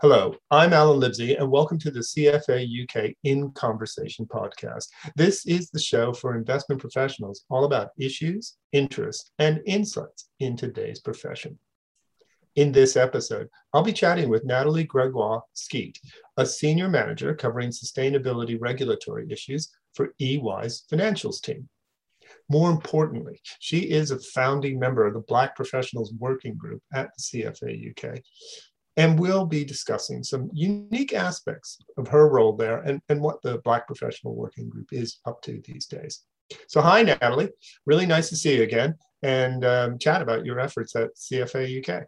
Hello, I'm Alan Libsey, and welcome to the CFA UK In Conversation podcast. This is the show for investment professionals all about issues, interests, and insights in today's profession. In this episode, I'll be chatting with Natalie Gregoire Skeet, a senior manager covering sustainability regulatory issues for EY's financials team. More importantly, she is a founding member of the Black Professionals Working Group at the CFA UK and we'll be discussing some unique aspects of her role there and, and what the Black Professional Working Group is up to these days. So, hi, Natalie. Really nice to see you again and um, chat about your efforts at CFA UK.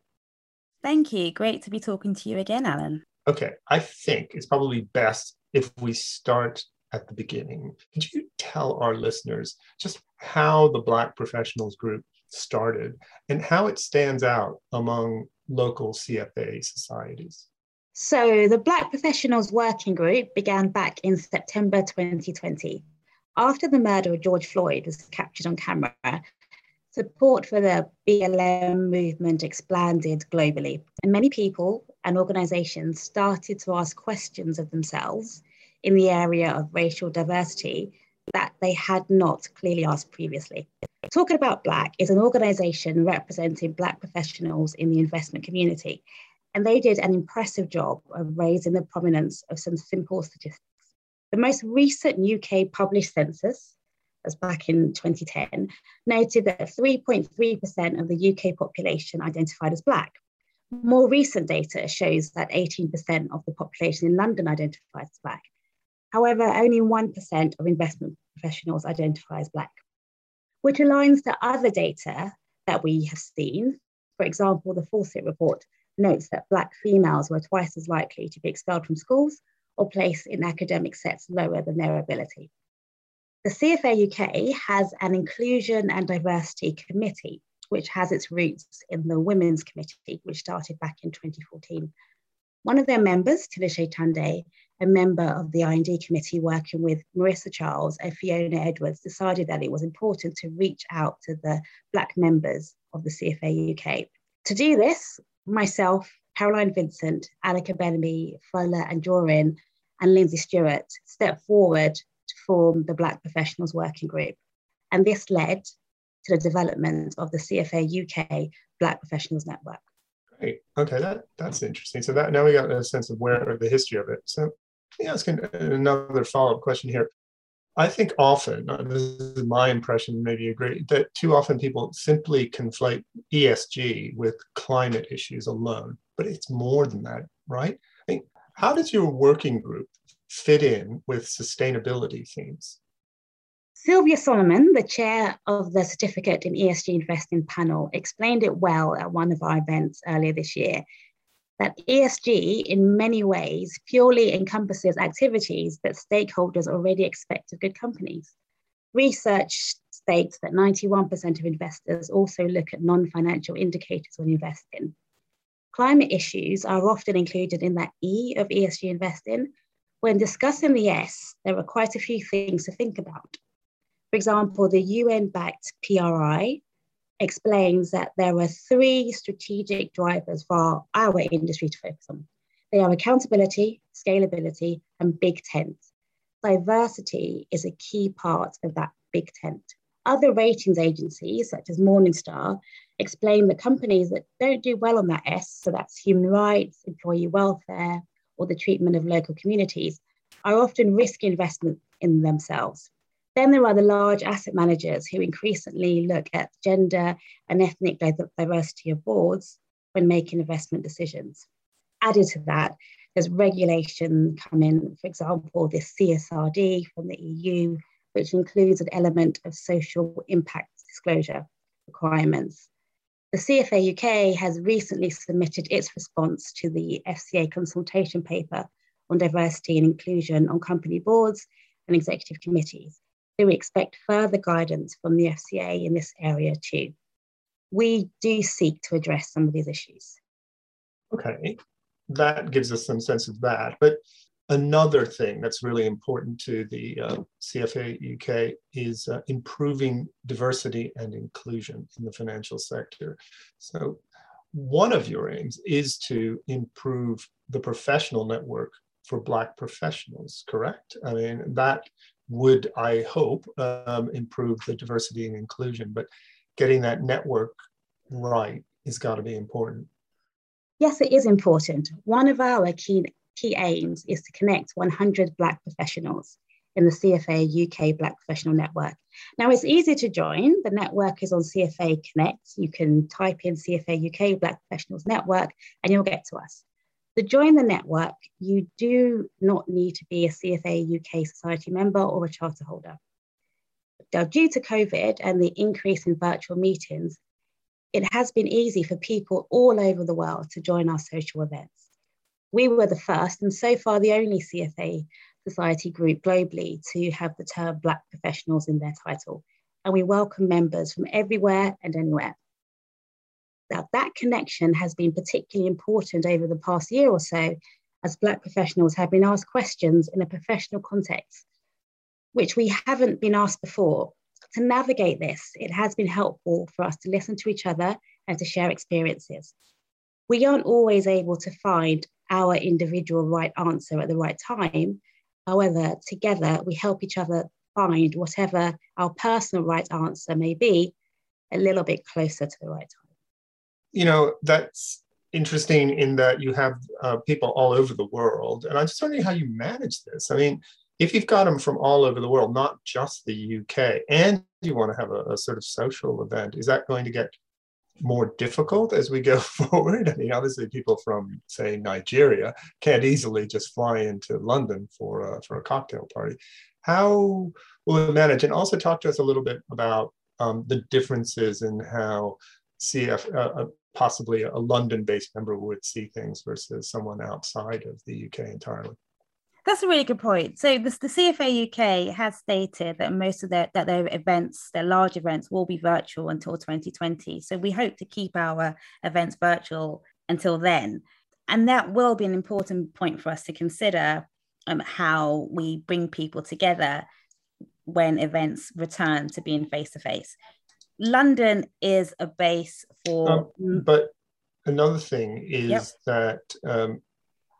Thank you. Great to be talking to you again, Alan. Okay, I think it's probably best if we start at the beginning. Could you tell our listeners just how the Black Professionals Group started and how it stands out among local CFA societies? So, the Black Professionals Working Group began back in September 2020. After the murder of George Floyd was captured on camera, support for the BLM movement expanded globally, and many people and organizations started to ask questions of themselves in the area of racial diversity that they had not clearly asked previously. Talking About Black is an organization representing Black professionals in the investment community, and they did an impressive job of raising the prominence of some simple statistics. The most recent UK published census, as back in 2010, noted that 3.3% of the UK population identified as Black. More recent data shows that 18% of the population in London identifies as Black. However, only 1% of investment professionals identify as Black which aligns to other data that we have seen. For example, the Fawcett report notes that Black females were twice as likely to be expelled from schools or placed in academic sets lower than their ability. The CFA UK has an inclusion and diversity committee, which has its roots in the Women's Committee, which started back in 2014. One of their members, Tinashe Tunde, a member of the I&D committee working with Marissa Charles and Fiona Edwards, decided that it was important to reach out to the Black members of the CFA UK. To do this, myself, Caroline Vincent, Annika Benamy, Fola and Jorin, and Lindsay Stewart stepped forward to form the Black Professionals Working Group. And this led to the development of the CFA UK Black Professionals Network. Great. Okay, that, that's interesting. So that now we got a sense of where the history of it. So me ask another follow-up question here. I think often, uh, this is my impression, maybe you agree, that too often people simply conflate ESG with climate issues alone, but it's more than that, right? I mean, how does your working group fit in with sustainability themes? Sylvia Solomon, the chair of the Certificate in ESG Investing panel, explained it well at one of our events earlier this year that ESG, in many ways, purely encompasses activities that stakeholders already expect of good companies. Research states that 91% of investors also look at non financial indicators when investing. Climate issues are often included in that E of ESG investing. When discussing the S, there are quite a few things to think about. For example, the UN backed PRI explains that there are three strategic drivers for our industry to focus on. They are accountability, scalability, and big tent. Diversity is a key part of that big tent. Other ratings agencies, such as Morningstar, explain that companies that don't do well on that S, so that's human rights, employee welfare, or the treatment of local communities, are often risky investment in themselves. Then there are the large asset managers who increasingly look at gender and ethnic diversity of boards when making investment decisions. Added to that, there's regulation coming, for example, this CSRD from the EU, which includes an element of social impact disclosure requirements. The CFA UK has recently submitted its response to the FCA consultation paper on diversity and inclusion on company boards and executive committees we expect further guidance from the FCA in this area too. We do seek to address some of these issues. Okay, that gives us some sense of that. But another thing that's really important to the uh, CFA UK is uh, improving diversity and inclusion in the financial sector. So, one of your aims is to improve the professional network for Black professionals, correct? I mean, that would, I hope, um, improve the diversity and inclusion, but getting that network right has got to be important. Yes, it is important. One of our key, key aims is to connect 100 Black professionals in the CFA UK Black Professional Network. Now it's easy to join. The network is on CFA Connect. You can type in CFA UK Black Professionals Network and you'll get to us. To join the network, you do not need to be a CFA UK Society member or a charter holder. Now, due to COVID and the increase in virtual meetings, it has been easy for people all over the world to join our social events. We were the first and so far the only CFA society group globally to have the term Black professionals in their title. And we welcome members from everywhere and anywhere. Now, that connection has been particularly important over the past year or so as Black professionals have been asked questions in a professional context, which we haven't been asked before. To navigate this, it has been helpful for us to listen to each other and to share experiences. We aren't always able to find our individual right answer at the right time, However, together we help each other find whatever our personal right answer may be a little bit closer to the right. You know, that's interesting in that you have uh, people all over the world. And I'm just wondering how you manage this. I mean, if you've got them from all over the world, not just the UK, and you want to have a, a sort of social event, is that going to get more difficult as we go forward? I mean, obviously, people from say Nigeria can't easily just fly into London for a, for a cocktail party. How will it manage? And also talk to us a little bit about um, the differences in how CF, uh, uh, possibly a London-based member would see things versus someone outside of the UK entirely. That's a really good point. So the, CFA UK has stated that most of their that their events, their large events, will be virtual until 2020. So we hope to keep our events virtual until then, and that will be an important point for us to consider um, how we bring people together when events return to being face to face. London is a base for, um, but another thing is yep. that um,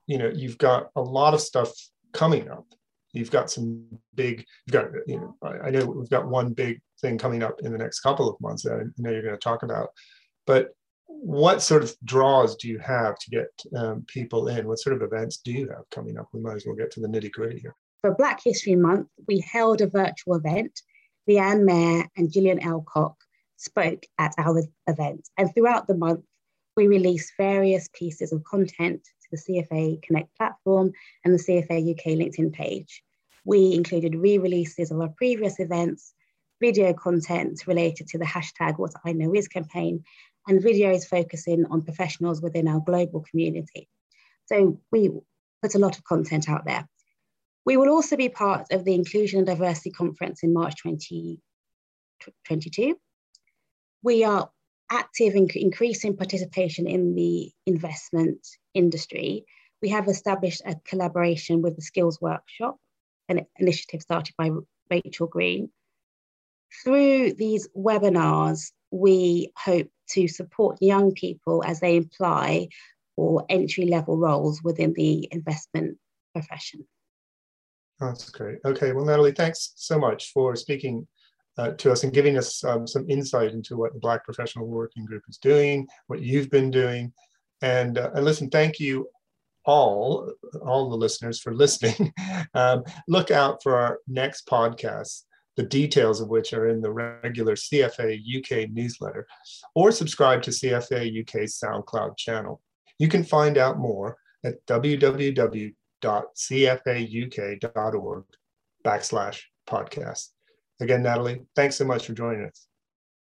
you know you've got a lot of stuff coming up. You've got some big you've got you know I, I know we've got one big thing coming up in the next couple of months that i know you're going to talk about. But what sort of draws do you have to get um, people in? What sort of events do you have coming up? We might as well get to the nitty gritty here. For black history month we held a virtual event leanne mayer and gillian alcock spoke at our event and throughout the month we released various pieces of content to the CFA Connect platform and the CFA UK LinkedIn page. We included re-releases of our previous events, video content related to the hashtag What I Know Is campaign, and videos focusing on professionals within our global community. So we put a lot of content out there. We will also be part of the Inclusion and Diversity Conference in March 2022. We are active in increasing participation in the investment industry, we have established a collaboration with the Skills Workshop, an initiative started by Rachel Green. Through these webinars, we hope to support young people as they apply for entry level roles within the investment profession. That's great. Okay, well, Natalie, thanks so much for speaking uh, to us and giving us um, some insight into what the Black Professional Working Group is doing, what you've been doing. And, uh, and listen, thank you all, all the listeners for listening. um, look out for our next podcast, the details of which are in the regular CFA UK newsletter, or subscribe to CFA UK's SoundCloud channel. You can find out more at www.cfauk.org backslash podcast. Again, Natalie, thanks so much for joining us.